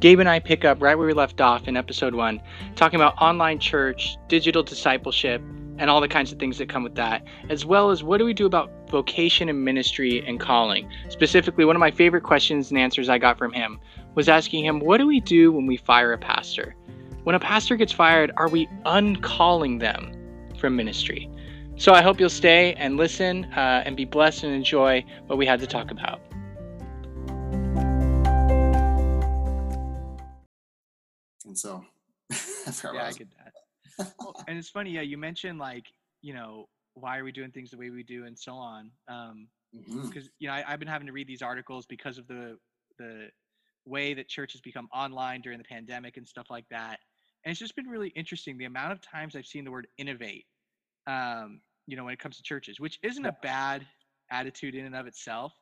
Gabe and I pick up right where we left off in episode one, talking about online church, digital discipleship, and all the kinds of things that come with that, as well as what do we do about vocation and ministry and calling. Specifically, one of my favorite questions and answers I got from him was asking him, What do we do when we fire a pastor? When a pastor gets fired, are we uncalling them from ministry? So I hope you'll stay and listen uh, and be blessed and enjoy what we had to talk about. And so, yeah, I get that. well, and it's funny, yeah, you mentioned like, you know, why are we doing things the way we do and so on. Um, because mm-hmm. you know I, have been having to read these articles because of the the way that church has become online during the pandemic and stuff like that and it's just been really interesting the amount of times i've seen the word innovate um, you know, when it comes to churches, which isn't a bad attitude in and of itself.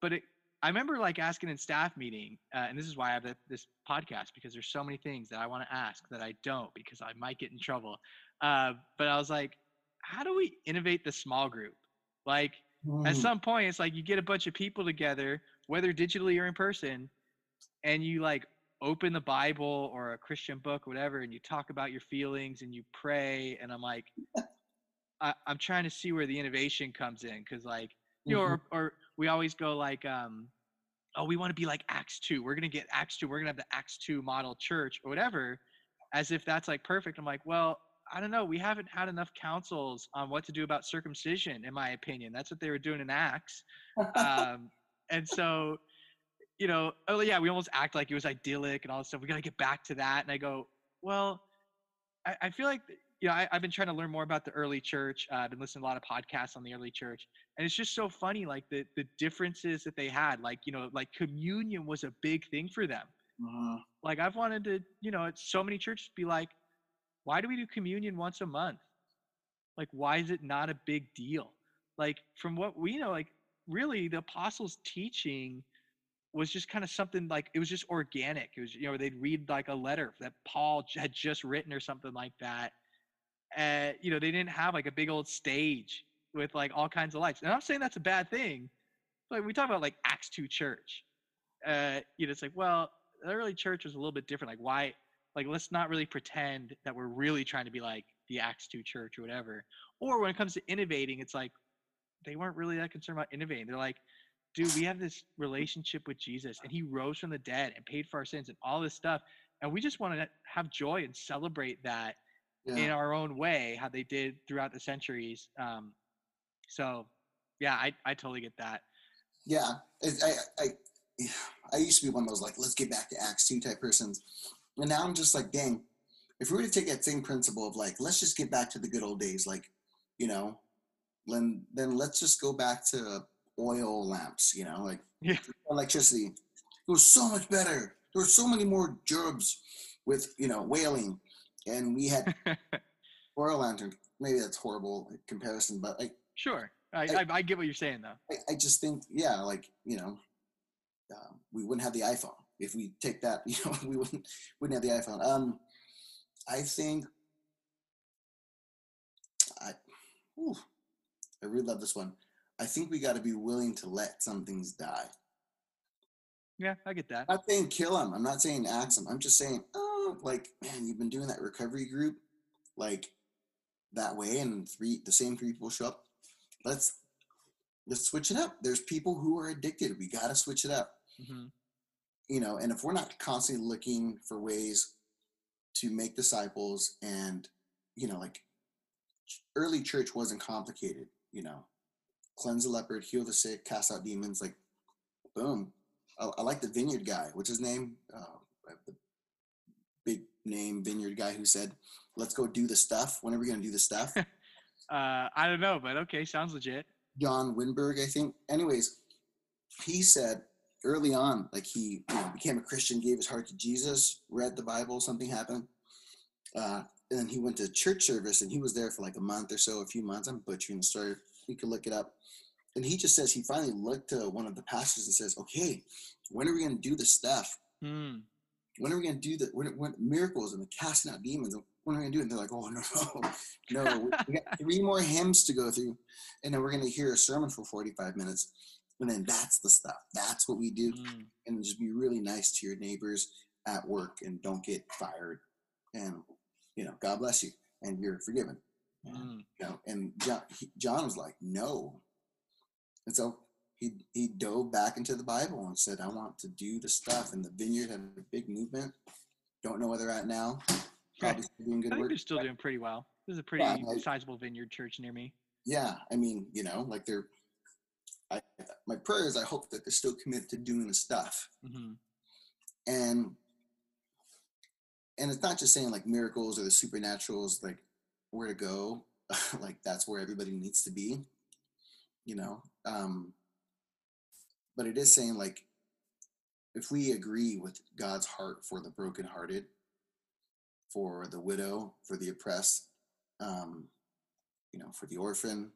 But it, I remember like asking in staff meeting, uh, and this is why I have this podcast because there's so many things that I want to ask that I don't because I might get in trouble. Uh, but I was like, how do we innovate the small group? Like mm. at some point, it's like you get a bunch of people together, whether digitally or in person, and you like open the Bible or a Christian book, or whatever, and you talk about your feelings and you pray. And I'm like, I, am trying to see where the innovation comes in because like you mm-hmm. know or, or we always go like um oh we want to be like acts 2 we're going to get acts 2 we're going to have the acts 2 model church or whatever as if that's like perfect. I'm like well i don't know we haven't had enough councils on what to do about circumcision in my opinion. That's what they were doing in acts um, and so you know oh yeah we almost act like it was idyllic and all this stuff we got to get back to that and i go well I, I feel like you know, I, have been trying to learn more about the early church. Uh, I've been listening to a lot of podcasts on the early church, and it's just so funny, like the the differences that they had. Like, you know, like communion was a big thing for them. Uh-huh. Like, I've wanted to, you know, so many churches be like, why do we do communion once a month? Like, why is it not a big deal? Like, from what we know, like, really, the apostles' teaching was just kind of something like it was just organic. It was, you know, they'd read like a letter that Paul had just written or something like that uh, you know, they didn't have like a big old stage with like all kinds of lights. And I'm saying that's a bad thing. Like we talk about like Acts 2 church. Uh, you know, it's like, well, the early church was a little bit different. Like why like let's not really pretend that we're really trying to be like the Acts 2 church or whatever. Or when it comes to innovating, it's like they weren't really that concerned about innovating. They're like, dude, we have this relationship with Jesus and he rose from the dead and paid for our sins and all this stuff. And we just want to have joy and celebrate that yeah. in our own way, how they did throughout the centuries. Um, so, yeah, I, I totally get that. Yeah, I, I, I used to be one of those like, let's get back to Acts two type persons, and now I'm just like, dang, if we were to take that same principle of like, let's just get back to the good old days, like, you know, then then let's just go back to oil lamps, you know, like yeah. electricity. It was so much better. There were so many more jobs with you know whaling and we had oil lantern. Maybe that's horrible comparison, but like sure, I, I, I get what you're saying though. I, I, just think yeah, like you know, uh, we wouldn't have the iPhone if we take that. You know, we wouldn't wouldn't have the iPhone. Um, I think I, I really love this one. I think we got to be willing to let some things die. Yeah, I get that. I'm not saying kill them. I'm not saying axe them. I'm just saying, oh, like, man, you've been doing that recovery group like that way, and three the same three people show up. Let's let's switch it up. There's people who are addicted. We got to switch it up. Mm-hmm. You know, and if we're not constantly looking for ways to make disciples, and you know, like early church wasn't complicated. You know, cleanse the leopard, heal the sick, cast out demons. Like, boom. I, I like the vineyard guy. What's his name? Uh, the name vineyard guy who said, "Let's go do the stuff." When are we going to do the stuff? uh, I don't know, but okay, sounds legit. John Wimber, I think. Anyways, he said early on, like he you know, became a Christian, gave his heart to Jesus, read the Bible, something happened, uh, and then he went to church service, and he was there for like a month or so, a few months. I'm butchering the story. You can look it up. And he just says he finally looked to one of the pastors and says, "Okay, when are we going to do the stuff?" Hmm when are we going to do the when, when, miracles and the casting out demons? When are we going to do it? And they're like, oh, no, no, no. we got three more hymns to go through. And then we're going to hear a sermon for 45 minutes. And then that's the stuff. That's what we do. Mm. And just be really nice to your neighbors. at work and don't get fired and you know god bless you and you're forgiven mm. you know and john, he, john was like no and so he he dove back into the bible and said i want to do the stuff. And the vineyard had a big movement. Don't know where they're at now. Probably doing good I think work. they're still doing pretty well. There's a pretty yeah, sizable vineyard church near me. Yeah i mean you know like they're I, my prayer is I hope that they're still committed to doing the stuff. Mm-hmm. And and it's not just saying like miracles or the supernaturals like where to go. Like that's where everybody needs to be you know? Um but it is saying like if we agree with god's heart for the brokenhearted for the widow for the oppressed um you know for the orphan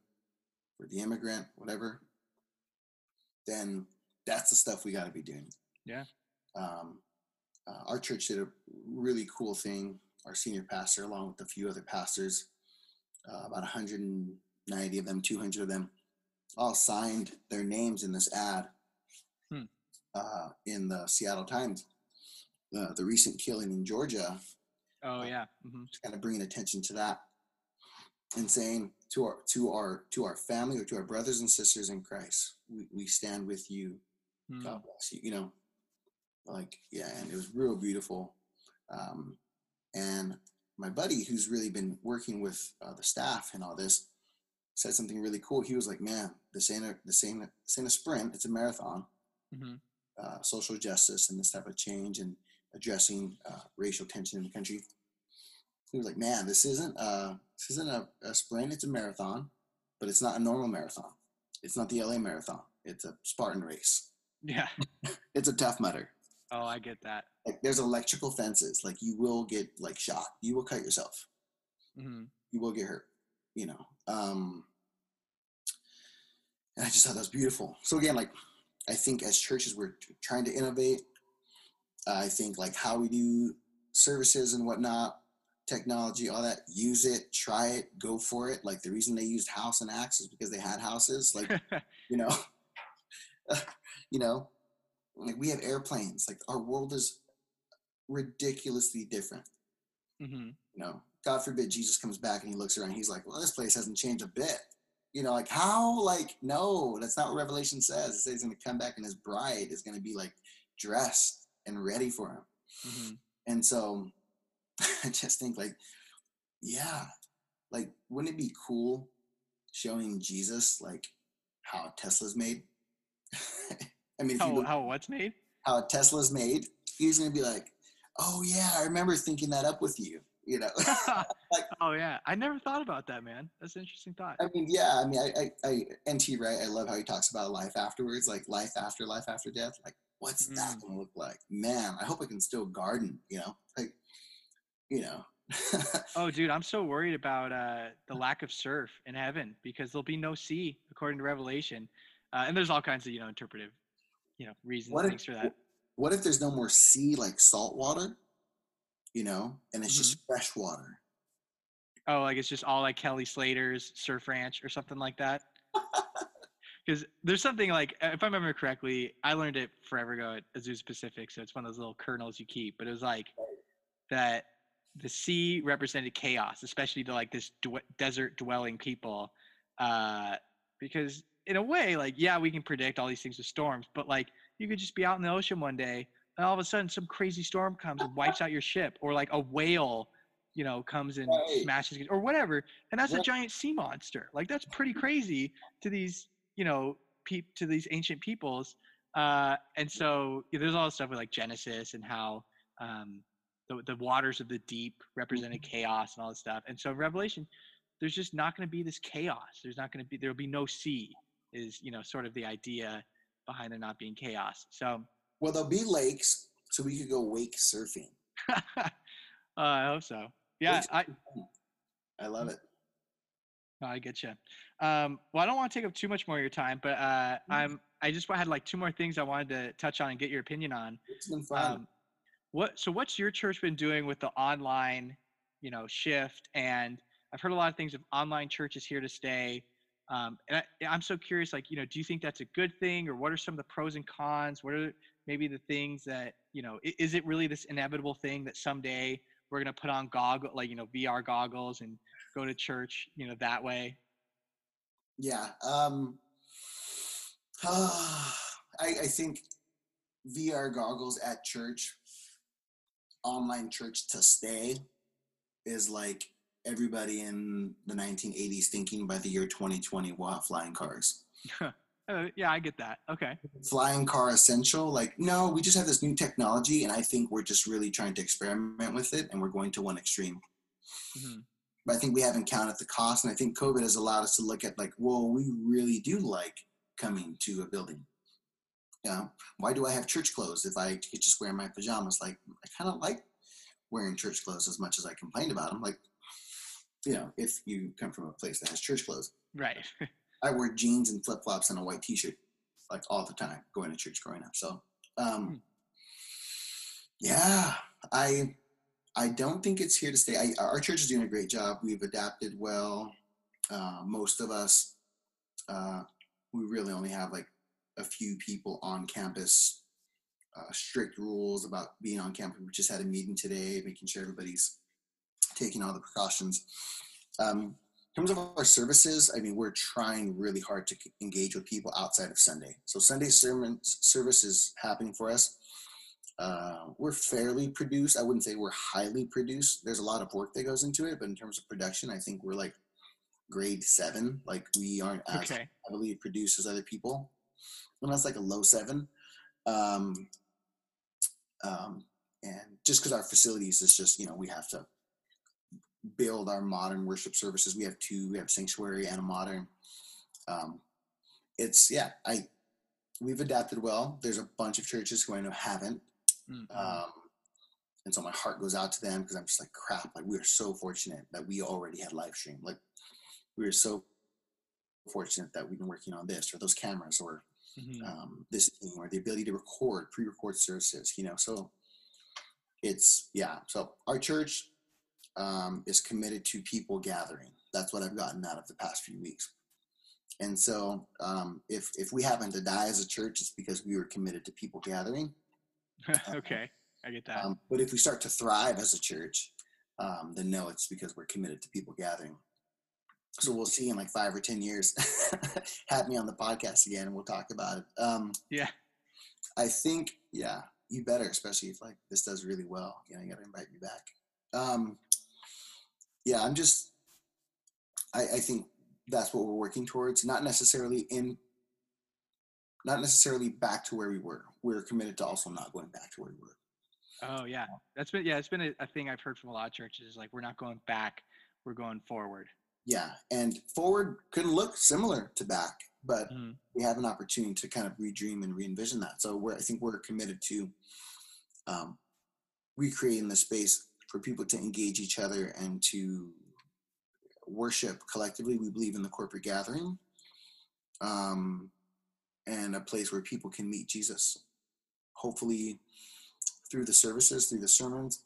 for the immigrant whatever then that's the stuff we got to be doing. Yeah. Um, uh, our church did a really cool thing. Our senior pastor, along with a few other pastors, uh, about 190 of them, 200 of them, all signed their names in this ad. Uh, in the Seattle Times. The, the recent killing in Georgia. Oh yeah, mm-hmm. just kind of bringing attention to that and saying to our to our to our family or to our brothers and sisters in Christ, we, we stand with you. Mm. God bless you. You know, like yeah, and it was real beautiful. Um, and my buddy, who's really been working with uh, the staff and all this, said something really cool. He was like, "Man, this ain't a this ain't a, this ain't a sprint. It's a marathon. Mm-hmm. Uh, social justice and this type of change and addressing uh, racial tension in the country." He was like, "Man, this isn't a, this isn't a, a sprint. It's a marathon, but it's not a normal marathon. It's not the LA marathon. It's a Spartan race. Yeah, it's a Tough Mudder. Oh, I get that. Like there's electrical fences. Like you will get like shot. You will cut yourself. Mm-hmm. You will get hurt. You know. Um, and I just thought that was beautiful. So again, like I think as churches we're trying to innovate. Uh, I think like how we do services and whatnot technology, all that, use it, try it, go for it. Like the reason they used house and Acts is because they had houses. Like, you know, you know, like we have airplanes. Like our world is ridiculously different. Mm-hmm. You know, God forbid Jesus comes back and he looks around. he's like, well, this place hasn't changed a bit. You know, like how? Like no, that's not what Revelation says. It says he's going to come back and his bride is going to be like dressed and ready for him. Mm-hmm. And so I just think like, yeah, like wouldn't it be cool showing Jesus like how Tesla's made? I mean, how, how what's made? How Tesla's made. He's gonna be like, oh yeah, I remember thinking that up with you. You know, like, oh yeah, I never thought about that, man. That's an interesting thought. I mean, yeah, I mean, I, I, I NT Wright. I love how he talks about life afterwards, like life after life after death. Like, what's mm. that gonna look like? Man, I hope I can still garden. You know, like you know. oh, dude, I'm so worried about uh, the lack of surf in heaven because there'll be no sea according to Revelation, uh, and there's all kinds of you know interpretive, you know, reasons what if, for that. What if there's no more sea like salt water, you know, and it's mm-hmm. just fresh water? Oh, like it's just all like Kelly Slater's surf ranch or something like that. Because there's something like, if I remember correctly, I learned it forever ago at Azusa Pacific, so it's one of those little kernels you keep. But it was like that the sea represented chaos, especially to like this d- desert dwelling people, uh, because in a way, like yeah, we can predict all these things with storms, but like you could just be out in the ocean one day, and all of a sudden some crazy storm comes and wipes out your ship, or like a whale, you know, comes and right. smashes or whatever, and that's a giant sea monster. Like that's pretty crazy to these, you know, pe- to these ancient peoples. Uh, and so yeah, there's all this stuff with like Genesis and how um, the, the waters of the deep represented mm-hmm. chaos and all this stuff. And so Revelation, there's just not going to be this chaos. There's not going to be there'll be no sea. Is you know sort of the idea behind there not being chaos. So well, there'll be lakes, so we could go wake surfing. uh, I hope so. Yeah, I I love it. I get you. Um, well, I don't want to take up too much more of your time, but uh, mm-hmm. I'm I just had like two more things I wanted to touch on and get your opinion on. It's been fun. Um, what so what's your church been doing with the online, you know, shift? And I've heard a lot of things of online churches here to stay. Um, and I, I'm so curious, like, you know, do you think that's a good thing or what are some of the pros and cons? What are maybe the things that, you know, is it really this inevitable thing that someday we're going to put on goggle, like, you know, VR goggles and go to church, you know, that way? Yeah. Um, uh, I, I think VR goggles at church, online church to stay is like everybody in the 1980s thinking by the year 2020 we'll have flying cars. uh, yeah, I get that. Okay. Flying car essential? Like, no, we just have this new technology, and I think we're just really trying to experiment with it, and we're going to one extreme. Mm-hmm. But I think we haven't counted the cost, and I think COVID has allowed us to look at like, whoa, we really do like coming to a building. You know, why do I have church clothes if I could just wear my pajamas? Like, I kind of like wearing church clothes as much as I complained about them. Like, you know, if you come from a place that has church clothes. Right. I wear jeans and flip flops and a white t-shirt like all the time going to church growing up. So, um, hmm. yeah, I, I don't think it's here to stay. I, our church is doing a great job. We've adapted well. Uh, most of us, uh, we really only have like a few people on campus. Uh, strict rules about being on campus. We just had a meeting today, making sure everybody's taking all the precautions. Um, in terms of our services, I mean, we're trying really hard to engage with people outside of Sunday. So Sunday sermon service is happening for us. Uh, we're fairly produced. I wouldn't say we're highly produced. There's a lot of work that goes into it, but in terms of production, I think we're like grade seven. Like we aren't as okay. heavily produced as other people. And that's like a low seven. Um, um, and just because our facilities is just, you know, we have to build our modern worship services. We have two. We have sanctuary and a modern. Um, it's yeah. I we've adapted well. There's a bunch of churches who I know haven't, mm-hmm. um, and so my heart goes out to them because I'm just like crap. Like we are so fortunate that we already had live stream. Like we are so fortunate that we've been working on this or those cameras or mm-hmm. um, this thing or the ability to record pre-record services. You know, so it's yeah. So our church um, is committed to people gathering. That's what I've gotten out of the past few weeks. And so, um, if if we happen to die as a church, it's because we were committed to people gathering. okay, I get that. Um, but if we start to thrive as a church, um, then no, it's because we're committed to people gathering. So we'll see in like five or ten years. Have me on the podcast again, and we'll talk about it. Um, yeah, I think yeah, you better, especially if like this does really well. You know, you got to invite me back. Yeah, I'm just, I, I think that's what we're working towards. Not necessarily in, not necessarily back to where we were. We're committed to also not going back to where we were. Oh yeah, that's been yeah, it's been a, a thing I've heard from a lot of churches. Like we're not going back, we're going forward. Yeah, and forward can look similar to back, but mm-hmm. we have an opportunity to kind of redream and re-envision that. So we're, I think we're committed to um, recreating the space for people to engage each other and to worship collectively. We believe in the corporate gathering um, and a place where people can meet Jesus. Hopefully, through the services, through the sermons,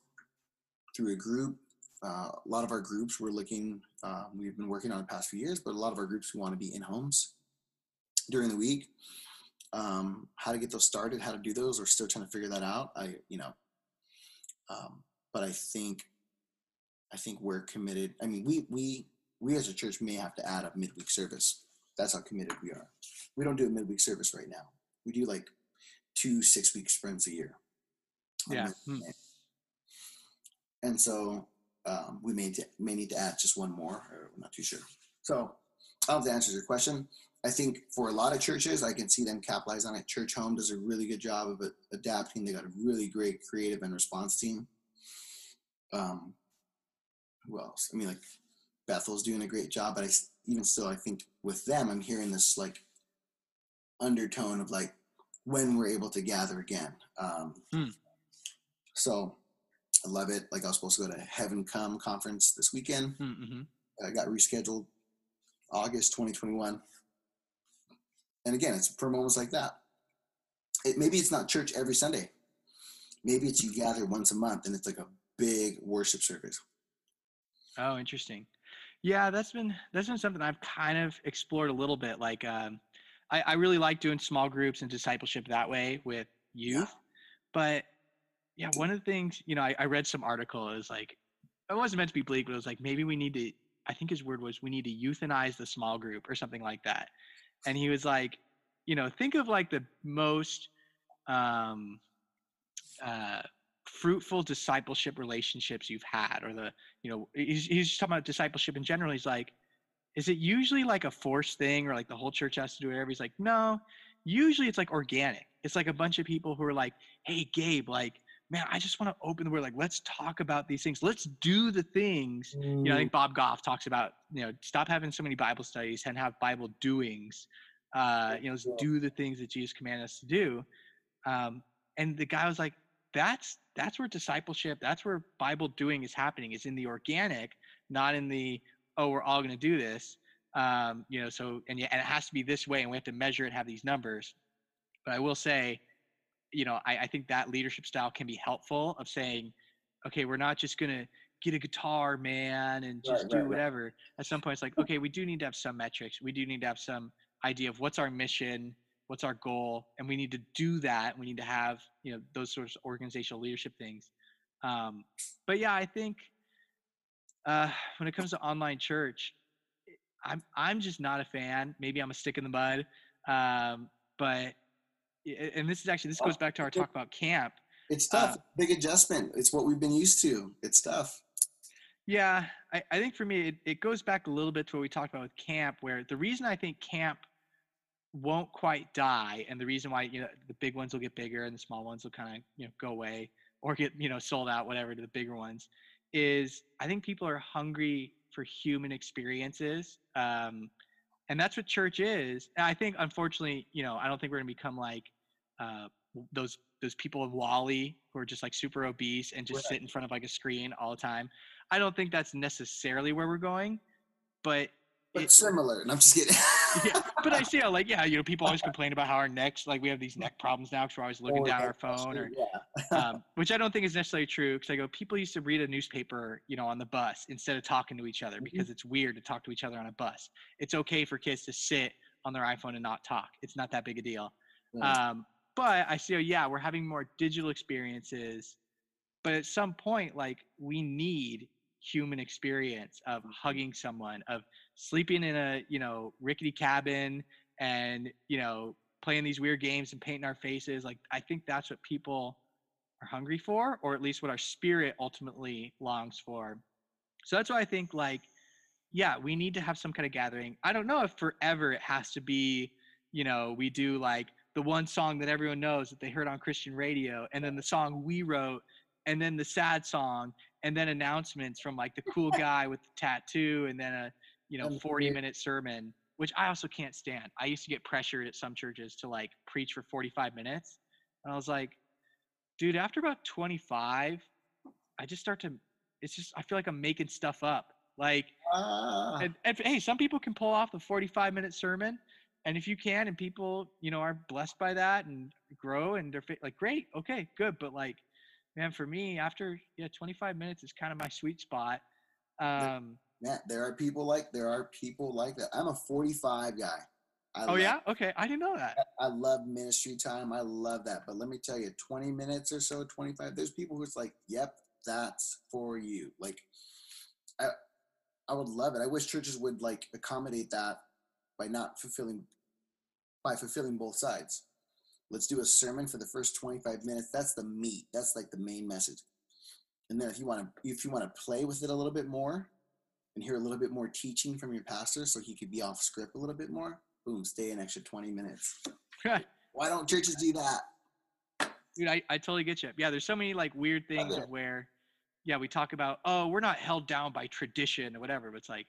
through a group. Uh, a lot of our groups we're looking, uh, we've been working on the past few years, but a lot of our groups we want to be in homes during the week. Um, how to get those started, how to do those, we're still trying to figure that out. I, you know, um, but I think I think we're committed. I mean, we we we as a church may have to add a midweek service. That's how committed we are. We don't do a midweek service right now. We do like two six week sprints a year. Yeah. Hmm. And so um, we may to, may need to add just one more. Or I'm not too sure. So I hope that answers your question. I think for a lot of churches, I can see them capitalize on it. Churchome does a really good job of adapting. They got a really great creative and response team um, who else? I mean, like Bethel's doing a great job, but I even still, I think with them, I'm hearing this like undertone of like when we're able to gather again. Um, mm. So I love it. Like I was supposed to go to Heaven Come conference this weekend. Hmm, mm-hmm. I got rescheduled August 2021. And again, it's for moments like that. It, maybe it's not church every Sunday. Maybe it's you gather once a month and it's like a big worship service. Oh, interesting. Yeah, that's been that's been something I've kind of explored a little bit. Like, um, I, I really like doing small groups and discipleship that way with youth. Yeah. But yeah, one of the things you know, I, I read some article is like, it wasn't meant to be bleak, but it was like maybe we need to. I think his word was we need to euthanize the small group or something like that. And he was like, you know, think of like the most um, uh, fruitful discipleship relationships you've had or the you know he's, he's talking about discipleship in general he's like is it usually like a forced thing or like the whole church has to do it he's like no usually it's like organic. It's like a bunch of people who are like hey gabe like man i just want to open the word like let's talk about these things. Let's do the things mm. you know i think mm. bob goff talks about you know stop having so many bible studies and have bible doings. Uh you know do the things that jesus commanded us to do. Um and the guy was like that's that's where discipleship that's where bible doing is happening is in the organic not in the oh we're all going to do this um, you know so and, yeah, and it has to be this way and we have to measure it have these numbers. But i will say you know I, I think that leadership style can be helpful of saying okay we're not just going to get a guitar man and just right, do right, whatever. Right. at some point it's like okay we do need to have some metrics. We do need to have some idea of what's our mission what's our goal and we need to do that we need to have you know those sorts of organizational leadership things. Um, but yeah i think uh, when it comes to online church i'm i'm just not a fan. Maybe i'm a stick in the mud um, but and this is actually this goes back to our talk about camp. It's tough. Uh, big adjustment. It's what we've been used to. It's tough. Yeah I, I think for me it, it goes back a little bit to what we talked about with camp where the reason i think camp won't quite die and the reason why you know the big ones will get bigger and the small ones will kind of you know go away or get you know sold out whatever to the bigger ones is i think people are hungry for human experiences um, and that's what church is and i think unfortunately you know i don't think we're going to become like uh, those those people of WALL-E who are just like super obese and just right. sit in front of like a screen all the time i don't think that's necessarily where we're going but but it, similar and i'm just kidding yeah, but I see how like yeah, you know, people always complain about how our necks like we have these neck problems now because we're always looking down our phone or yeah. um, which I don't think is necessarily true because I go people used to read a newspaper you know on the bus instead of talking to each other mm-hmm. because it's weird to talk to each other on a bus. It's okay for kids to sit on their iPhone and not talk. It's not that big a deal. Um, but I see, oh, yeah, we're having more digital experiences, but at some point, like we need human experience of mm-hmm. hugging someone, of sleeping in a you know rickety cabin, and you know playing these weird games and painting our faces. Like I think that's what people are hungry for, or at least what our spirit ultimately longs for. So that's why I think like yeah, we need to have some kind of gathering. I don't know if forever it has to be, you know, we do like the one song that everyone knows that they heard on Christian radio, and then the song we wrote, and then the sad song, and then announcements from like the cool guy with the tattoo and then a you know 40 minute sermon which i also can't stand i used to get pressured at some churches to like preach for 45 minutes and i was like dude after about 25 i just start to it's just i feel like i'm making stuff up like uh. and, and, hey some people can pull off the 45 minute sermon and if you can and people you know are blessed by that and grow and they're like great okay good but like man, for me, after yeah, 25 minutes is kind of my sweet spot. Um, yeah, there are people like there are people like that. I'm a 45 guy. I oh yeah, okay, I didn't know that. I love ministry time. I love that. But let me tell you, 20 minutes or so, 25. There's people who's like, "Yep, that's for you." Like, I, I would love it. I wish churches would like accommodate that by not fulfilling, by fulfilling both sides. Let's do a sermon for the first 25 minutes. That's the meat. That's like the main message. And then if you want to if you want to play with it a little bit more and hear a little bit more teaching from your pastor so he could be off script a little bit more, boom, stay an extra 20 minutes. Why don't churches do that? Dude, I, I totally get you. Yeah, there's so many like weird things of where yeah, we talk about, oh, we're not held down by tradition or whatever, but it's like,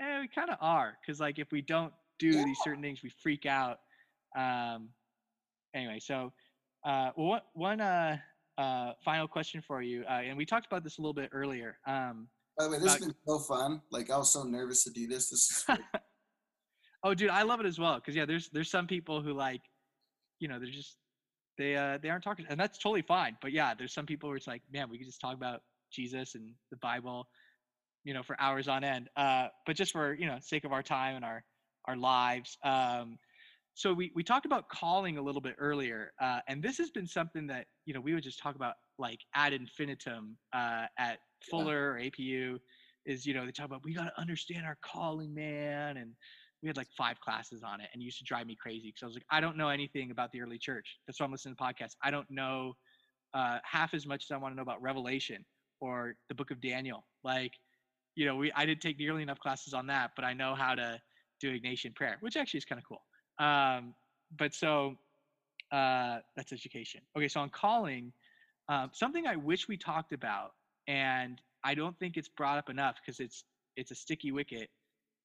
eh, we kind of are. Cause like if we don't do yeah. these certain things, we freak out. Um, anyway, so uh, one, one uh, uh, final question for you, uh, and we talked about this a little bit earlier. Um, By the way, this has been so fun. Like I was so nervous to do this. This is. oh, dude, I love it as well. Cause yeah, there's there's some people who like, you know, they're just they uh they aren't talking, and that's totally fine. But yeah, there's some people where it's like, man, we could just talk about Jesus and the Bible. you know, for hours on end. Uh, but just for you know, sake of our time and our our lives. Um, so we we talked about calling a little bit earlier, uh, and this has been something that you know we would just talk about like ad infinitum uh, at Fuller yeah. or APU. Is you know they talk about we got to understand our calling, man, and we had like five classes on it and it used to drive me crazy because I was like, I don't know anything about the early church. That's why I'm listening to podcasts. I don't know uh, half as much as I want to know about Revelation or the book of Daniel. Like, you know, we I didn't take nearly enough classes on that, but I know how to do Ignatian prayer, which actually is kind of cool. Um, but so uh, that's education. Okay, so on calling, um, something I wish we talked about, and I don't think it's brought up enough because it's it's a sticky wicket,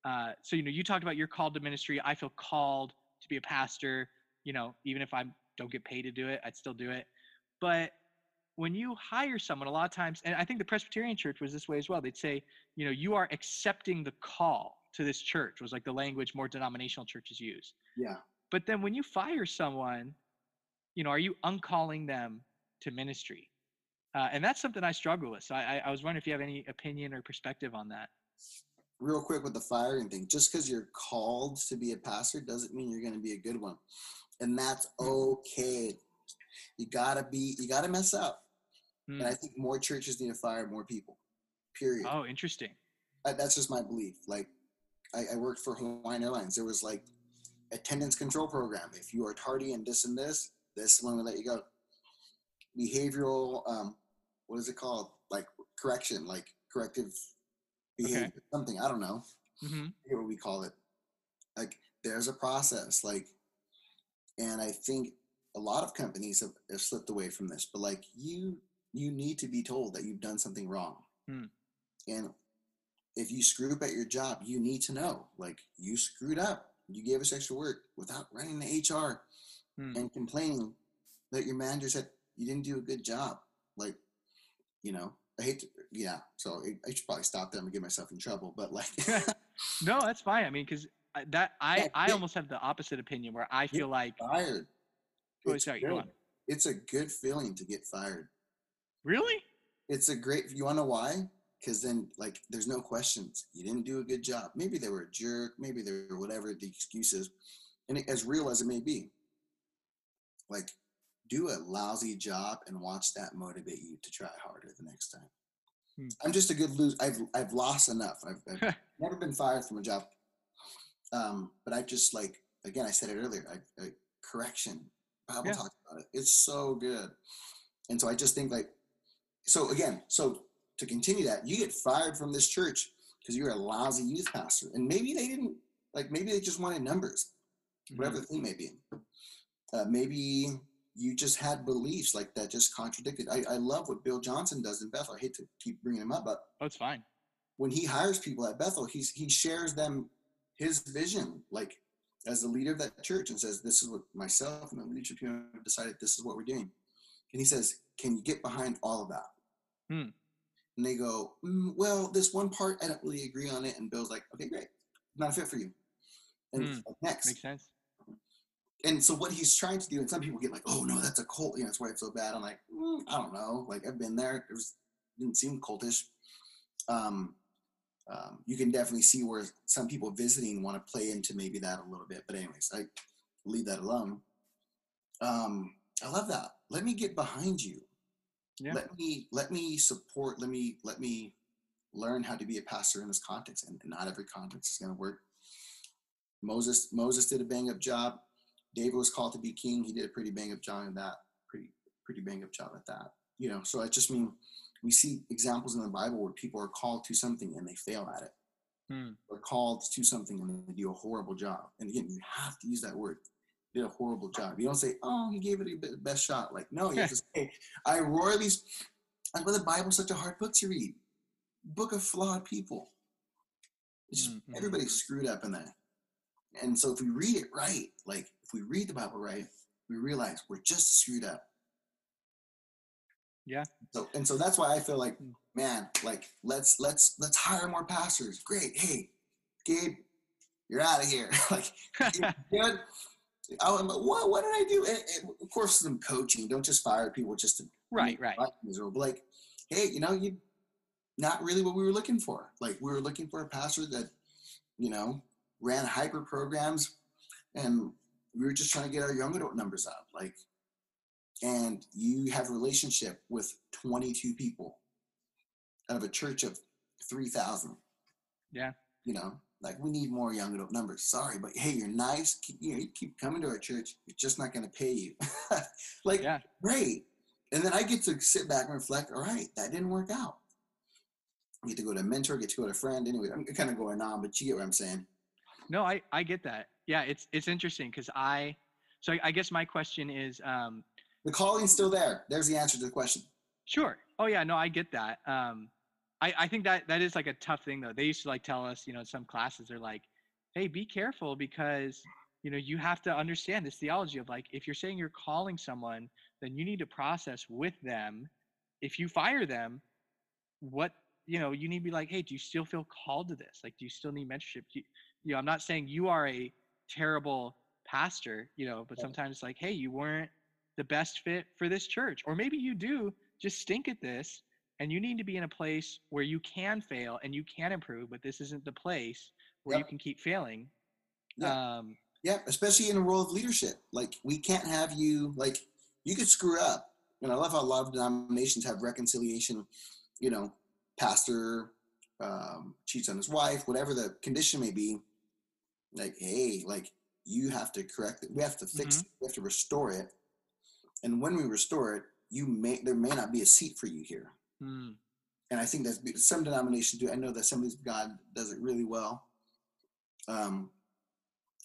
uh, so you know you talked about your call to ministry. I feel called to be a pastor you know even if i don't get paid to do it i'd still do it. But when you hire someone a lot of times and i think the presbyterian church was this way as well. They'd say you know you are accepting the call to this church was like the language more denominational churches use yeah. But then when you fire someone you know are you uncalling them to ministry? Uh, and that's something i struggle with so I, I was wondering if you have any opinion or perspective on that. Real quick with the firing thing just because you're called to be a pastor doesn't mean you're going to be a good one and that's hmm. okay. You gotta be you gotta mess up and i hmm. think more churches need to fire more people period. Oh interesting. That's just my belief like I, I worked for hawaiian airlines there was like attendance control program if you are tardy and this and this this one will let you go behavioral um what is it called like correction like corrective behavior, okay. something. I don't know. Mm-hmm. what we call it. Like there's a process. Like, and I think a lot of companies have, have slipped away from this. But like you, you need to be told that you've done something wrong. Hmm. And if you screw up at your job, you need to know. Like you screwed up. You gave us extra work without running the HR hmm. and complaining that your manager said you didn't do a good job. Like, you know, I hate to, yeah. So I should probably stop them and get myself in trouble. But like, no, that's fine. I mean, because that I yeah, I almost have the opposite opinion where I feel like fired. Oh, sorry, go on. It's a good feeling to get fired. Really? It's a great. You want to know why? Because then, like, there's no questions. You didn't do a good job. Maybe they were a jerk. Maybe they were whatever the excuses, and it, as real as it may be, like do a lousy job and watch that motivate you to try harder the next time. Hmm. I'm just a good loser. I've I've lost enough. I've, I've never been fired from a job, um, but I just like again. I said it earlier. I, I correction. Bible yeah. talks about it. It's so good, and so I just think like, so again. So to continue that, you get fired from this church because you're a lousy youth pastor, and maybe they didn't like. Maybe they just wanted numbers, whatever mm-hmm. the thing may be. Uh, maybe you just had beliefs like that just contradicted. I, I love what Bill Johnson does in Bethel. I hate to keep bringing him up, but oh, it's fine. When he hires people at Bethel, he's he shares them his vision, like as the leader of that church, and says, "This is what myself and the leadership team have decided. This is what we're doing." And he says, "Can you get behind all of that?" Hmm. And they go, mm, "Well, this one part I don't really agree on it." And Bill's like, "Okay, great, not a fit for you." And hmm. next, makes sense and so what he's trying to do, and some people get like, "Oh no, that's a cult," you know, that's why it's so bad. I'm like, mm, I don't know. Like I've been there; it was didn't seem cultish. Um, um, you can definitely see where some people visiting want to play into maybe that a little bit. But anyways, I leave that alone. Um, I love that. Let me get behind you. Yeah. Let me let me support. Let me let me learn how to be a pastor in this context, and, not every context is going to work. Moses Moses did a bang up job. David was called to be king. He did a pretty bang up job at that. Pretty pretty bang up job at that. You know, so I just mean we see examples in the Bible where people are called to something and they fail at it. Hmm. They're called to something and they do a horrible job. And again, you have to use that word. Did a horrible job. You don't say, "Oh, he gave it a best shot." Like, no, you have to say, "I royally." That's why the Bible's such a hard book to read. Book of flawed people. mm-hmm. Everybody's screwed up in that. And so if we read it right, like if we read the Bible right, we realize we're just screwed up. Yeah. So and so that's why I feel like, hmm. man, like let's let's let's hire more pastors. Great. Hey, Gabe, you're out of here. like good. I'm like, what what did I do? And, and of course some coaching. Don't just fire people just to right, right. Miserable. Like, hey, you know, you not really what we were looking for. Like we were looking for a pastor that, you know, ran hyper programs and we were just trying to get our young adult numbers up. Like, and you have a relationship with 22 people out of a church of 3,000. Yeah. You know, like we need more young adult numbers. Sorry, but hey, you're nice. Keep, you know, you keep coming to our church. We're just not going to pay you. like, yeah. great. And then I get to sit back and reflect. All right, that didn't work out. I get to go to a mentor, get to go to a friend. Anyway, I'm kind of going on, but you get what I'm saying. No, I I get that. Yeah, it's it's interesting because I. So I, I, guess my question is. Um, the calling's still there. There's the answer to the question. Sure. Oh yeah. No, I get that. Um, I I think that that is like a tough thing though. They used to like tell us, you know, in some classes they're like, hey, be careful because you know you have to understand this theology of like if you're saying you're calling someone, then you need to process with them. If you fire them, what you know you need to be like hey do you still feel called to this? Like do you still need mentorship? You, you know i'm not saying you are a terrible pastor you know but sometimes it's like hey you weren't the best fit for this church or maybe you do. Just stink at this and you need to be in a place where you can fail and you can improve but this isn't the place where yep. you can keep failing yeah. um yeah especially in a role of leadership like we can't have you like you could screw up and i love how a lot of denominations have reconciliation you know pastor um, cheats on his wife, whatever the condition may be, like, hey, like you have to correct it. We have to fix mm-hmm. it. We have to restore it. And when we restore it, you may there may not be a seat for you here. Mm. And I think that's some denominations do. I know that Assemblies of God does it really well. Um,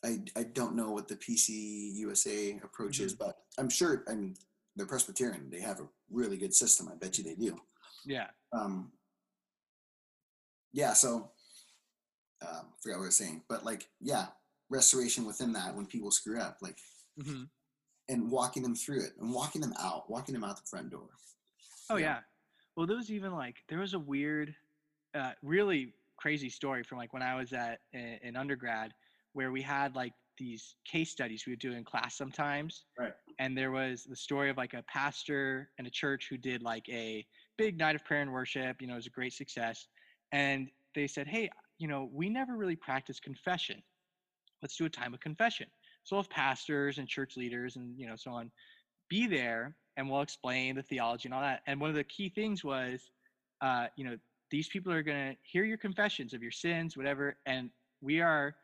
I I don't know what the PC USA approach mm-hmm. is, but I'm sure. I mean, they're Presbyterian. They have a really good system. I bet you they do. Yeah. Um, yeah, so um, forgot what I was saying, but like, yeah, restoration within that when people screw up, like, mm-hmm. and walking them through it and walking them out, walking them out the front door. Oh yeah. yeah. Well, there was even like there was a weird, uh, really crazy story from like when I was at in undergrad where we had like these case studies we would do in class sometimes. Right. And there was the story of like a pastor and a church who did like a big night of prayer and worship. You know, it was a great success and they said, hey, you know, we never really practice confession. Let's do a time of confession. So if pastors and church leaders and you know so on be there and we'll explain the theology and all that. And one of the key things was, uh, you know, these people are going to hear your confessions of your sins, whatever, and we are,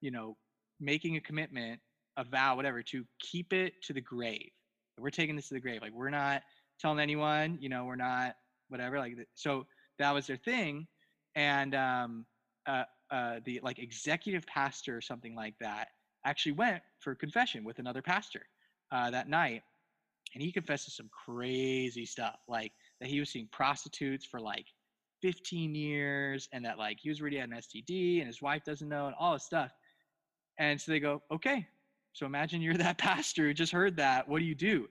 you know, making a commitment, a vow, whatever, to keep it to the grave. We're taking this to the grave. Like we're not telling anyone, you know, we're not whatever. Like so that was their thing and um, uh, uh, the like executive pastor or something like that actually went for confession with another pastor uh, that night, and he confessed to some crazy stuff, like that he was seeing prostitutes for like 15 years, and that like he was already had an STD, and his wife doesn't know, and all this stuff. And so they go, okay, so imagine you're that pastor who just heard that. What do you do?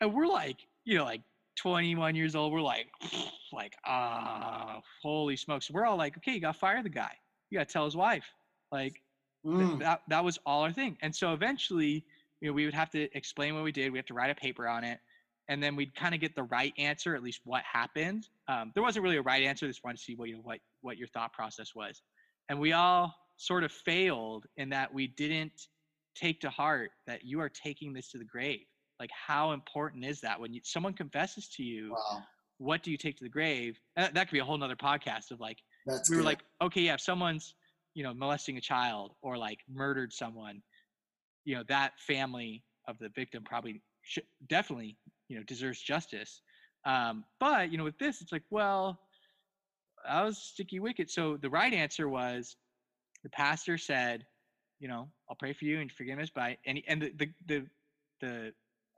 And we're like, you know, like 21 years old. We're like, like, ah, holy smokes. We're all like, okay, you got to fire the guy. You got to tell his wife. Like, mm. th- that, that was all our thing. And so eventually, you know, we would have to explain what we did. We have to write a paper on it. And then we'd kind of get the right answer, at least what happened. Um, there wasn't really a right answer. Just wanted to see what, you know, what, what your thought process was. And we all sort of failed in that we didn't take to heart that you are taking this to the grave like how important is that when you, someone confesses to you wow. what do you take to the grave that, that could be a whole nother podcast of like That's we good. were like okay yeah if someone's you know molesting a child or like murdered someone you know that family of the victim probably should, definitely you know deserves justice um, but you know with this it's like well that was sticky wicket so the right answer was the pastor said you know i'll pray for you and forgiveness by and, and the, the the the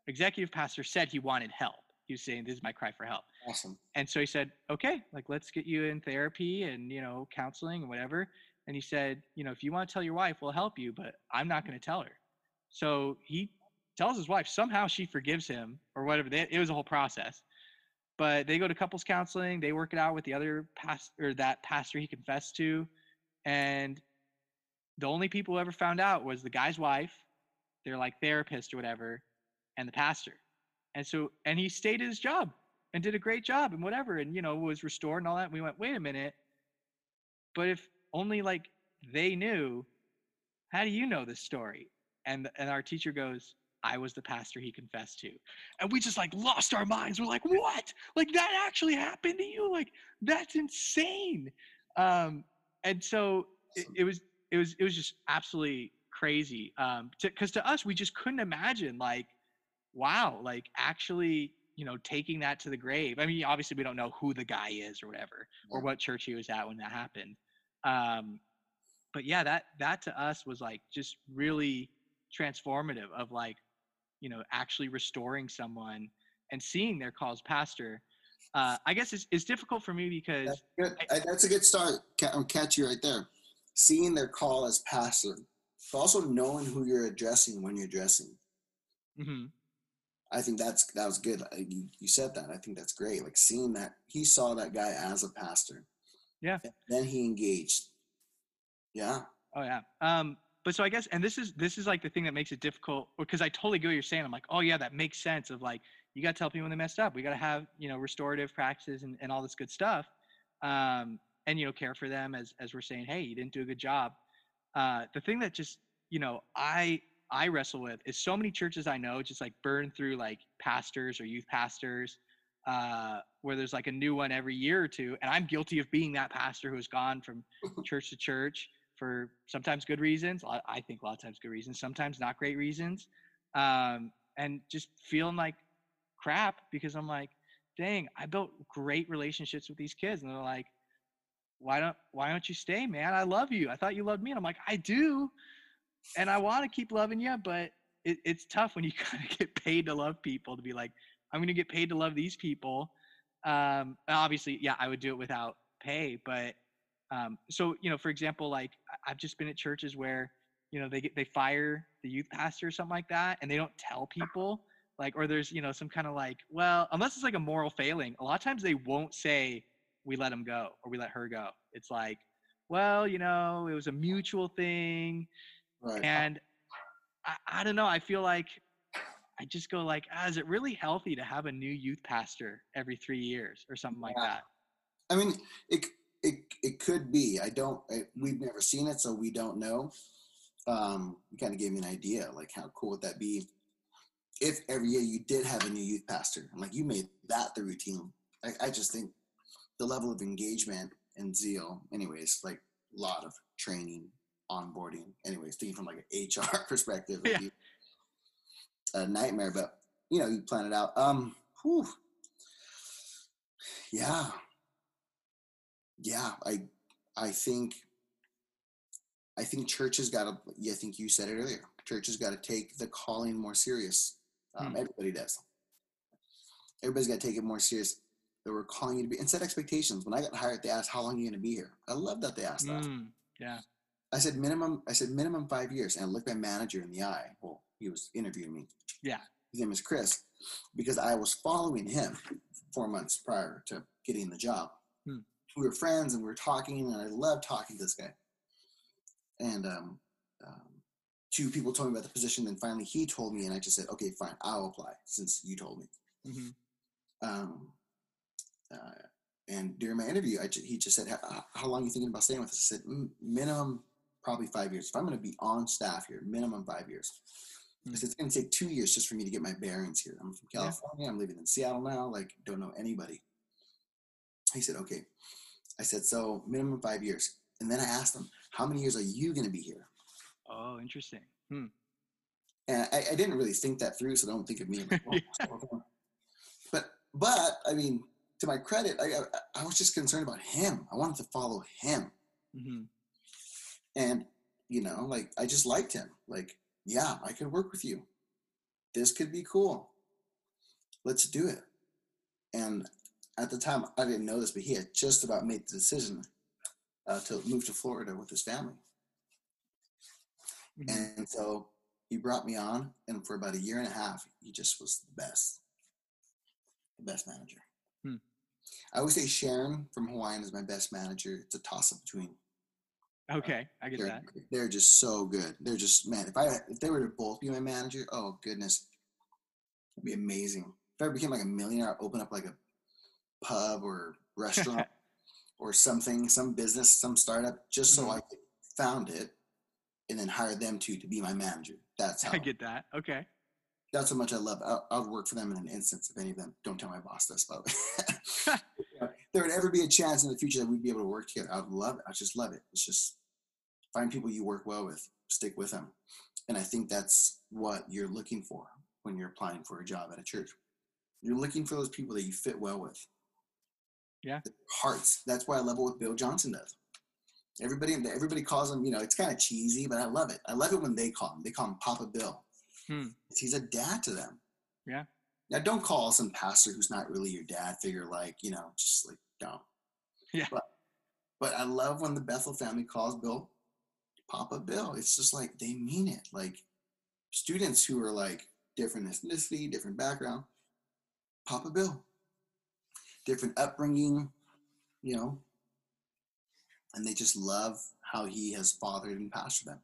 executive pastor said he wanted help. He was saying, "This is my cry for help." Awesome. And so he said, "Okay, like let's get you in therapy and you know counseling and whatever." And he said, "You know, if you want to tell your wife, we'll help you, but I'm not going to tell her." So he tells his wife. Somehow she forgives him or whatever. They, it was a whole process. But they go to couples counseling. They work it out with the other pastor or that pastor he confessed to, and the only people who ever found out was the guy's wife, their like therapist or whatever, and the pastor. And so, and he stayed at his job and did a great job and whatever and you know was restored and all that and we went wait a minute but if only like they knew how do you know this story and and our teacher goes i was the pastor he confessed to. And we just like lost our minds. We're like what? Like that actually happened to you? Like that's insane. Um and so it, it was it was it was just absolutely crazy. Um because to, to us we just couldn't imagine like wow like actually you know taking that to the grave. I mean obviously we don't know who the guy is or whatever or what church he was at when that happened. Um but yeah that that to us was like just really transformative of like you know actually restoring someone and seeing their calls pastor uh, I guess it's, it's difficult for me because that's. I, that's a good start. I'll catch you right there. Seeing their call as pastor, but also knowing who you're addressing when you're addressing. Mm-hmm. I think that's that was good. You, you said that. I think that's great. Like seeing that he saw that guy as a pastor. Yeah. Then he engaged. Yeah. Oh yeah. Um, but so I guess, and this is this is like the thing that makes it difficult because I totally get what you're saying. I'm like, oh yeah, that makes sense. Of like, you got to tell people when they messed up. We got to have you know restorative practices and, and all this good stuff, um, and you know care for them as as we're saying, hey, you didn't do a good job. Uh, the thing that just you know I I wrestle with is so many churches I know just like burn through like pastors or youth pastors, uh, where there's like a new one every year or two, and I'm guilty of being that pastor who's gone from church to church for sometimes good reasons. I think a lot of times good reasons, sometimes not great reasons. Um, and just feeling like crap because I'm like, dang, I built great relationships with these kids. And they're like, why don't why don't you stay, man? I love you. I thought you loved me. And I'm like, I do. And I want to keep loving you, but it, it's tough when you kind of get paid to love people to be like, I'm gonna get paid to love these people. Um, obviously, yeah, I would do it without pay, but um, so you know, for example, like I've just been at churches where you know they get they fire the youth pastor or something like that, and they don't tell people like, or there's you know some kind of like, well, unless it's like a moral failing, a lot of times they won't say we let him go or we let her go. It's like, well, you know, it was a mutual thing, right. and I, I don't know. I feel like I just go like, ah, is it really healthy to have a new youth pastor every three years or something yeah. like that? I mean, it it could be. I don't. I, we've never seen it, so we don't know. Um, you kind of gave me an idea, like how cool would that be if every year you did have a new youth pastor, and like you made that the routine. I, I just think the level of engagement and zeal, anyways, like a lot of training, onboarding, anyways, thinking from like an HR perspective, yeah. a nightmare. But you know, you plan it out. Um, whew. yeah, yeah, I I think I think churches got to. Yeah, I think you said it earlier. Churches got to take the calling more serious. Um, hmm. Everybody does. Everybody's got to take it more serious. That we're calling you to be and set expectations. When I got hired, they asked how long are you going to be here. I love that they asked that. Mm, yeah. I said minimum. I said minimum five years, and I looked my manager in the eye. Well, he was interviewing me. Yeah. His name is Chris, because I was following him four months prior to getting the job. We were friends and we were talking, and I loved talking to this guy. And um, um, two people told me about the position. and finally, he told me, and I just said, "Okay, fine, I'll apply since you told me." Mm-hmm. Um, uh, and during my interview, I he just said, "How long are you thinking about staying with us?" I said, "Minimum, probably five years. If I'm going to be on staff here, minimum five years." Because mm-hmm. it's going to take two years just for me to get my bearings here. I'm from California. Yeah. I'm living in Seattle now. Like, don't know anybody. He said, "Okay." I said, so minimum five years. And then I asked them, how many years are you going to be here? Oh, interesting. Hmm. And I, I, didn't really think that through, so don't think of me. Like, oh, but, but I mean, to my credit, I, I, I, was just concerned about him. I wanted to follow him. Mm-hmm. And, you know, like, I just liked him. Like, yeah, I could work with you. This could be cool. Let's do it. And at the time, I didn't know this, but he had just about made the decision uh, to move to Florida with his family. Mm-hmm. And so he brought me on, and for about a year and a half, he just was the best, the best manager. Hmm. I always say Sharon from Hawaiian is my best manager. It's a toss up between. Okay, I get they're, that. They're just so good. They're just man. If I if they were to both be my manager, oh goodness, it'd be amazing. If I became like a millionaire, I'd open up like a pub or restaurant or something, some business, some startup, just so mm-hmm. I found it and then hire them to to be my manager. That's how I get that. Okay. That's how much I love. I, I would work for them in an instance if any of them. Don't tell my boss this, but there would ever be a chance in the future that we'd be able to work together. I would love it. I just love it. It's just find people you work well with, stick with them, and I think that's what you're looking for when you're applying for a job at a church. You're looking for those people that you fit well with. Yeah. Hearts. That's why I love what Bill Johnson does. Everybody, everybody calls him. You know, it's kind of cheesy, but I love it. I love it when they call him. They call him Papa Bill. Hmm. He's a dad to them. Yeah. Now, don't call some pastor who's not really your dad figure. Like, you know, just like don't. Yeah. But, but I love when the Bethel family calls Bill Papa Bill. It's just like they mean it. Like students who are like different ethnicity, different background, Papa Bill. Different upbringing, you know, and they just love how he has fathered and pastored them.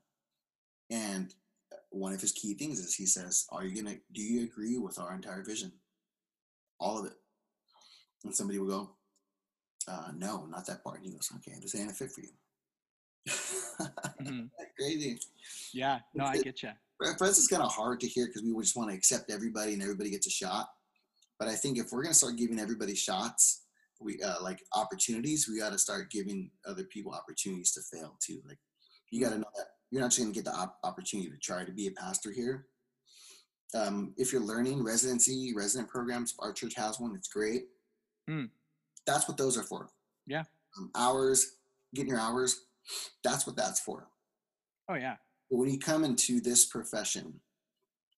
And one of his key things is he says, Are you gonna do you agree with our entire vision? All of it. And somebody will go, uh, no, not that part. And he goes, Okay, this ain't a fit for you. mm-hmm. Crazy. Yeah, no, I get you. For us, it's kind of hard to hear because we just want to accept everybody and everybody gets a shot. But I think if we're going to start giving everybody shots, we uh, like opportunities, we got to start giving other people opportunities to fail too. Like you got to know that you're not just going to get the op- opportunity to try to be a pastor here. Um, if you're learning residency, resident programs, our church has one. It's great. Mm. That's what those are for. Yeah. Um, hours, getting your hours. That's what that's for. Oh yeah. But when you come into this profession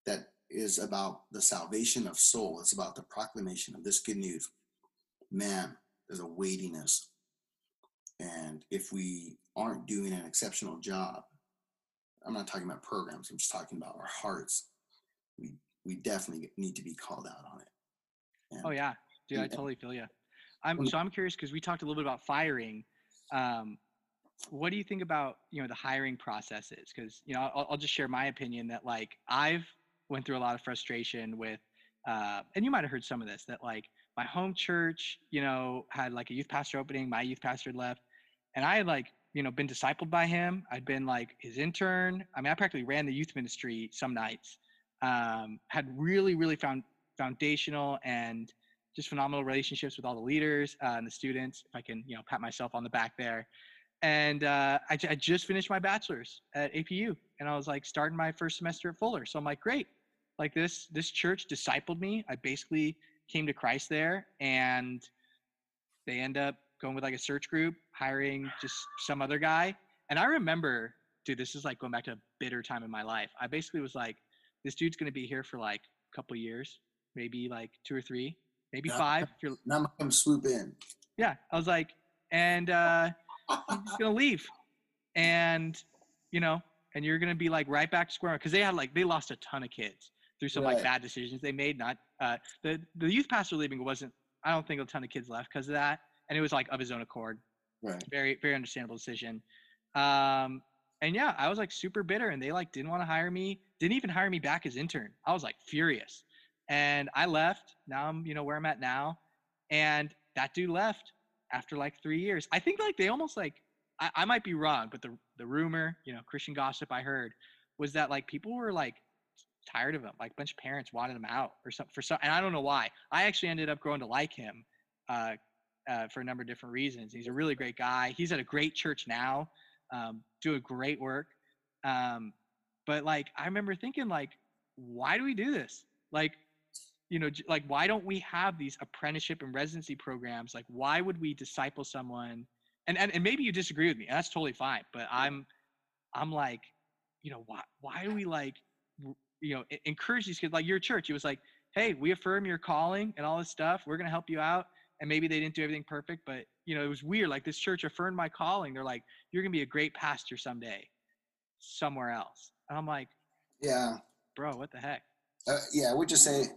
that is about the salvation of soul, it's about the proclamation of this good news. Man, there's a weightiness. And if we aren't doing an exceptional job, I'm not talking about programs, I'm just talking about our hearts. We we definitely need to be called out on it. And, oh yeah. Dude, I totally feel you. I'm so I'm curious because we talked a little bit about firing. Um, what do you think about you know the hiring processes because you know I'll, I'll, just share my opinion that like i've went through a lot of frustration with uh, and you might have heard some of this that like my home church you know had like a youth pastor opening my youth pastor left and i had like you know been discipled by him. I'd been like his intern. I mean i practically ran the youth ministry some nights um, had really really found foundational and just phenomenal relationships with all the leaders uh, and the students if i can you know pat myself on the back there and uh, I, I, just finished my bachelor's at APU, and I was like starting my first semester at Fuller. So I'm like, great, like this this church discipled me. I basically came to Christ there, and they end up going with like a search group, hiring just some other guy. And I remember, dude, this is like going back to a bitter time in my life. I basically was like, this dude's gonna be here for like a couple years, maybe like two or three, maybe now, five. If you're, now I'm gonna swoop in. Yeah, I was like, and. uh he's gonna leave, and you know, and you're gonna be like right back to square because they had like they lost a ton of kids through some right. like bad decisions they made. Not uh, the the youth pastor leaving wasn't. I don't think a ton of kids left because of that, and it was like of his own accord. Right. Very very understandable decision. Um, and yeah, I was like super bitter, and they like didn't want to hire me. Didn't even hire me back as intern. I was like furious, and I left. Now I'm you know where I'm at now, and that dude left after like three years. I think like they almost like I, I might be wrong, but the the rumor, you know, Christian gossip I heard was that like people were like tired of him. Like a bunch of parents wanted him out or something for some, and I don't know why. I actually ended up growing to like him uh, uh, for a number of different reasons. He's a really great guy. He's at a great church now, um, doing great work. Um, but like I remember thinking like, why do we do this? Like you know like why don't we have these apprenticeship and residency programs? Like why would we disciple someone? And and, and maybe you disagree with me that's totally fine but i'm i'm like you know why why do we like you know encourage these kids? Like your church it was like hey we affirm your calling and all this stuff we're going to help you out and maybe they didn't do everything perfect but you know it was weird like this church affirmed my calling they're like you're going to be a great pastor someday somewhere else and i'm like yeah. Bro what the heck? Uh, yeah i would just say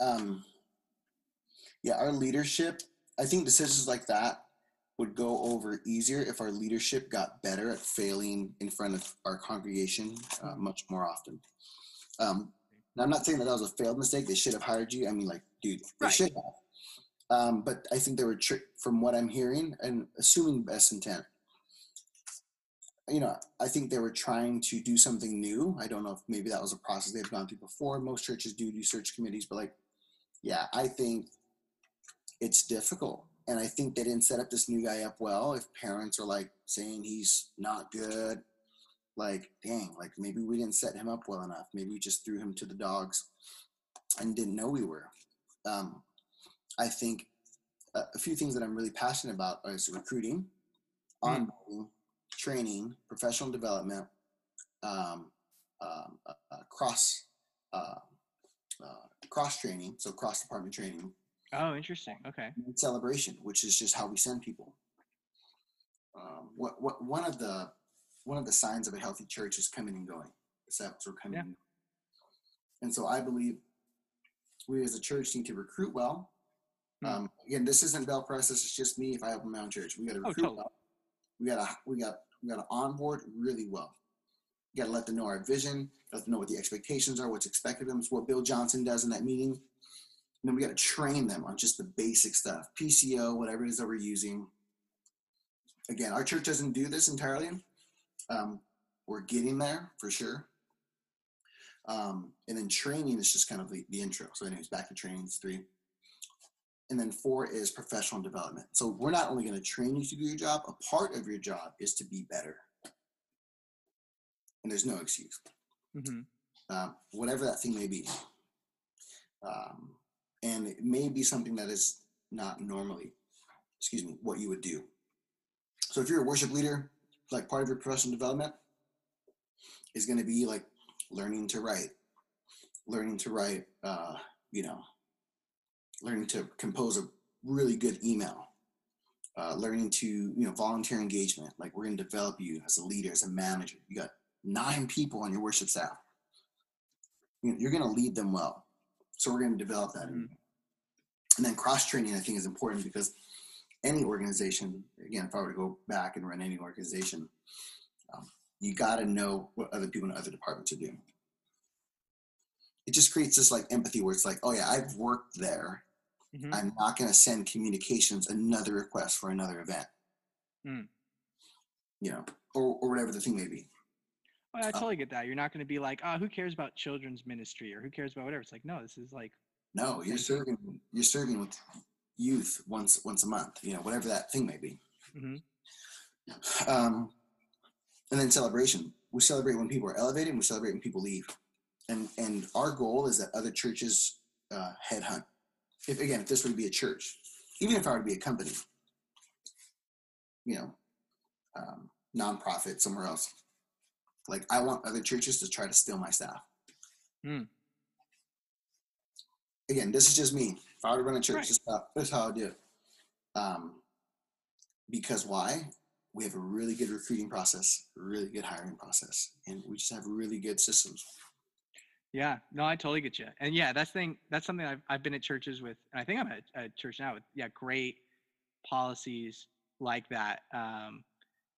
um, yeah, our leadership, I think decisions like that would go over easier if our leadership got better at failing in front of our congregation uh, much more often. Um, now, I'm not saying that that was a failed mistake. They should have hired you. I mean, like, dude, they right. should have. Um, but I think they were, tr- from what I'm hearing and assuming best intent, you know, I think they were trying to do something new. I don't know if maybe that was a process they've gone through before. Most churches do do search committees, but like, yeah, I think it's difficult. And I think they didn't set up this new guy up well. If parents are like saying he's not good, like, dang, like maybe we didn't set him up well enough. Maybe we just threw him to the dogs and didn't know we were. Um, I think a, few things that I'm really passionate about is recruiting, mm. onboarding, training, professional development, um, um, uh, uh, cross uh, uh cross training, so cross department training. Oh, interesting. Okay. celebration, which is just how we send people. Um, what what one of the one of the signs of a healthy church is coming and going. Steps are coming. Yeah. And so I believe we as a church need to recruit well. Hmm. Um, again, this isn't Bell Press. This is just me. If I open my own church, we got to oh, recruit oh, totally. well. We got to we got we got to onboard really well. You got to let them know our vision. Let them know what the expectations are. What's expected of them. It's what Bill Johnson does in that meeting. And then we got to train them on just the basic stuff, PCO, whatever it is that we're using. Again, our church doesn't do this entirely. Um, we're getting there for sure. Um, and then training is just kind of the, the intro. So, anyways, back to training is three. And then four is professional development. So, we're not only going to train you to do your job, a part of your job is to be better. And there's no excuse. Mm-hmm. Um, whatever that thing may be. Um, and it may be something that is not normally, excuse me, what you would do. So, if you're a worship leader, like part of your professional development is going to be like learning to write, learning to write, uh, you know, learning to compose a really good email, uh, learning to, you know, volunteer engagement. Like we're going to develop you as a leader, as a manager. You got nine people on your worship staff. You're going to lead them well. So we're going to develop that. Mm-hmm. And then cross training, I think, is important because any organization, again, if I were to go back and run any organization, um, you got to know what other people in other departments are doing. It just creates this like empathy where it's like, oh yeah, I've worked there. Mm-hmm. I'm not going to send communications another request for another event. Mm. You know, or, or whatever the thing may be. Well, I uh totally get that. You're not going to be like, oh, who cares about children's ministry or who cares about whatever. It's like, no, this is like. No, you're serving. You're serving with youth once once a month, you know, whatever that thing may be. Mm-hmm. Um, and then celebration. We celebrate when people are elevated. And we celebrate when people leave. And and our goal is that other churches uh, headhunt. If again, if this were to be a church, even if I were to be a company, you know, um, nonprofit somewhere else, like I want other churches to try to steal my staff. Mm. Again, this is just me. If I were to run a church, right. this, is how, this is how I do it. Um, because why? We have a really good recruiting process, really good hiring process, and we just have really good systems. Yeah, no, I totally get you. And yeah, that's thing. That's something I've I've been at churches with, and I think I'm at a church now with yeah, great policies like that. Um,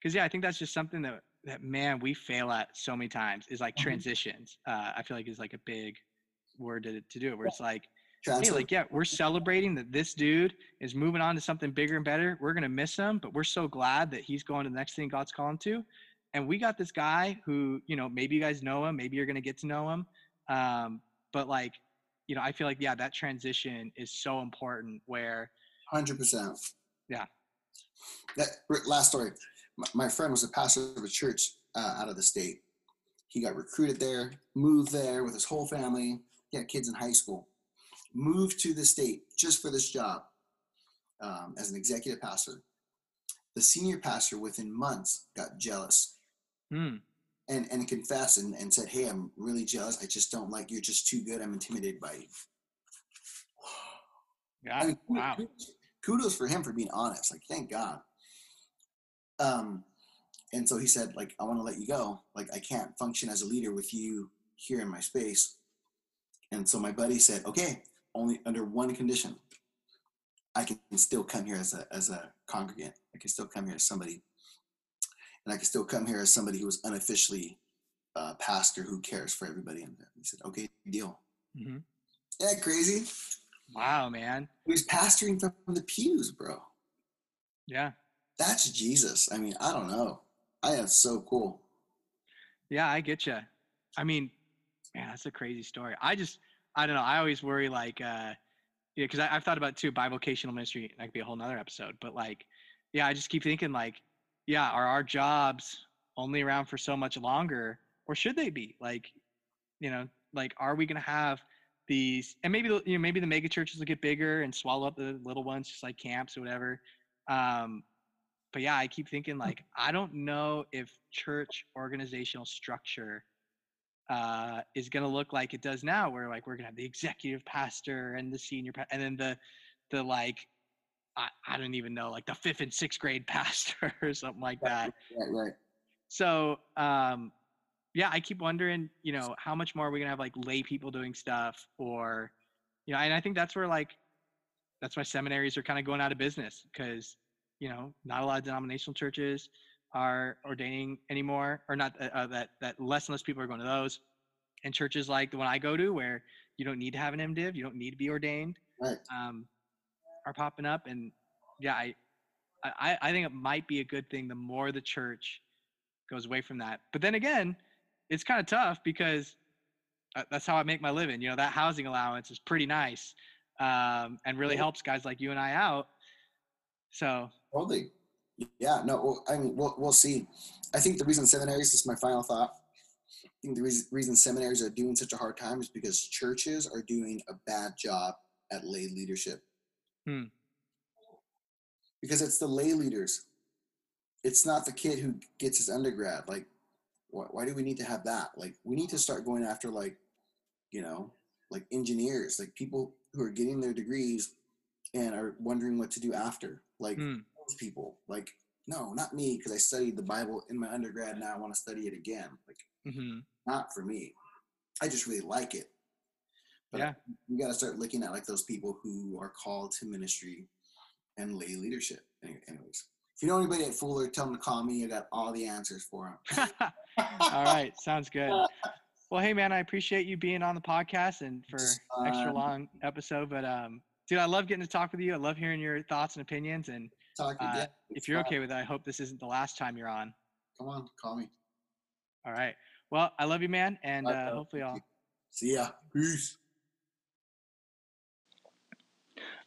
because yeah, I think that's just something that that man we fail at so many times is like mm-hmm. transitions. Uh, I feel like is like a big word to to do it, where it's like Hey, like, yeah, we're celebrating that this dude is moving on to something bigger and better. We're gonna miss him, but we're so glad that he's going to the next thing God's calling to. And we got this guy who, you know, maybe you guys know him, maybe you're gonna get to know him. Um, but like, you know, I feel like yeah, that transition is so important. Where, hundred percent. Yeah. That last story. My friend was a pastor of a church uh, out of the state. He got recruited there, moved there with his whole family. He had kids in high school moved to the state just for this job um, as an executive pastor. The senior pastor, within months, got jealous mm. and, and confessed and, and said, Hey, I'm really jealous. I just don't like you're just too good. I'm intimidated by you. Yeah. I mean, wow. Kudos for him for being honest. Like, thank God. Um, and so he said, like, I want to let you go. Like, I can't function as a leader with you here in my space. And so my buddy said, okay, only under one condition. I can still come here as a as a congregant. I can still come here as somebody, and I can still come here as somebody who is unofficially a pastor who cares for everybody. And he said, "Okay, deal." Mm-hmm. Yeah, crazy. Wow, man. He was pastoring from the pews, bro. Yeah. That's Jesus. I mean, I don't know. I am so cool. Yeah, I get you. I mean, man, that's a crazy story. I just, I don't know. I always worry like, uh, yeah, because I've thought about too bivocational ministry. And that could be a whole nother episode. But like, yeah, I just keep thinking like, yeah, are our jobs only around for so much longer, or should they be? Like, you know, like, are we to have these? And maybe you know, maybe the mega churches will get bigger and swallow up the little ones, just like camps or whatever. Um, but yeah, I keep thinking like, I don't know if church organizational structure uh, is going to look like it does now, where like we're going to have the executive pastor and the senior, pa- and then the the like I, I don't even know, like the fifth and sixth grade pastor or something like that. Right, right. So, um, yeah, I keep wondering, you know, how much more are we gonna have like lay people doing stuff, or, you know, and I think that's where like, that's why seminaries are kind of going out of business because, you know, not a lot of denominational churches are ordaining anymore, or not uh, uh, that that less and less people are going to those, and churches like the one I go to where you don't need to have an MDiv, you don't need to be ordained. Right. Um, are popping up. And yeah I, I i think it might be a good thing the more the church goes away from that. But then again it's kind of tough because uh, that's how i make my living. You know that housing allowance is pretty nice um, and really helps guys like you and i out. So totally yeah no well, i mean we'll, we'll see i think the reason seminaries this is my final thought i think the reason, reason seminaries are doing such a hard time is because churches are doing a bad job at lay leadership Hmm. Because it's the lay leaders. It's not the kid who gets his undergrad. Like, why, why do we need to have that? Like, we need to start going after, like, you know, like engineers, like people who are getting their degrees and are wondering what to do after. Like, Hmm. Those people. Like, no, not me, because I studied the Bible in my undergrad. Now I want to study it again. Like, hmm not for me. I just really like it. But Yeah. we got to start looking at like those people who are called to ministry and lay leadership. Anyways, if you know anybody at Fuller, tell them to call me. I got all the answers for them. all right sounds good well hey man i appreciate you being on the podcast and for extra long episode but um dude i love getting to talk with you i love hearing your thoughts and opinions and Talk Uh, if you're okay with it i hope this isn't the last time you're on come on, call me. all right well i love you man and uh, hopefully i'll. See ya. Peace.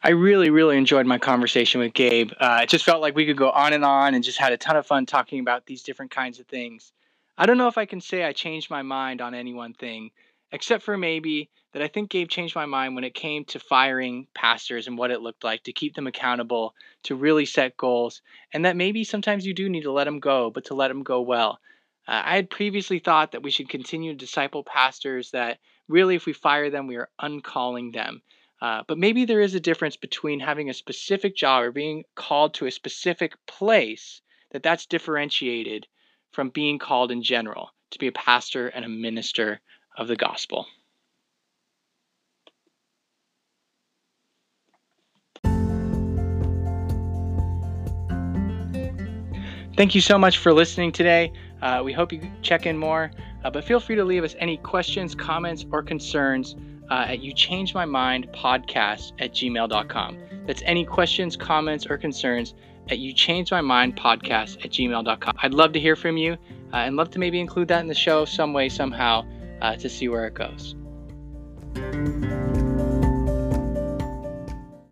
I really, really enjoyed my conversation with Gabe. Uh, it just felt like we could go on and on and just had a ton of fun talking about these different kinds of things. I don't know if I can say I changed my mind on any one thing, except for maybe that I think Gabe changed my mind when it came to firing pastors and what it looked like to keep them accountable, to really set goals, and that maybe sometimes you do need to let them go, but to let them go well. Uh, I had previously thought that we should continue to disciple pastors, that really, if we fire them, we are uncalling them. Uh, but maybe there is a difference between having a specific job or being called to a specific place that that's differentiated from being called in general to be a pastor and a minister of the gospel. Thank you so much for listening today. Uh, we hope you check in more, uh, but feel free to leave us any questions, comments, or concerns uh, at you change my mind podcast at gmail.com. That's any questions, comments, or concerns at you change my mind podcast at gmail.com. I'd love to hear from you uh, and love to maybe include that in the show some way, somehow uh, to see where it goes.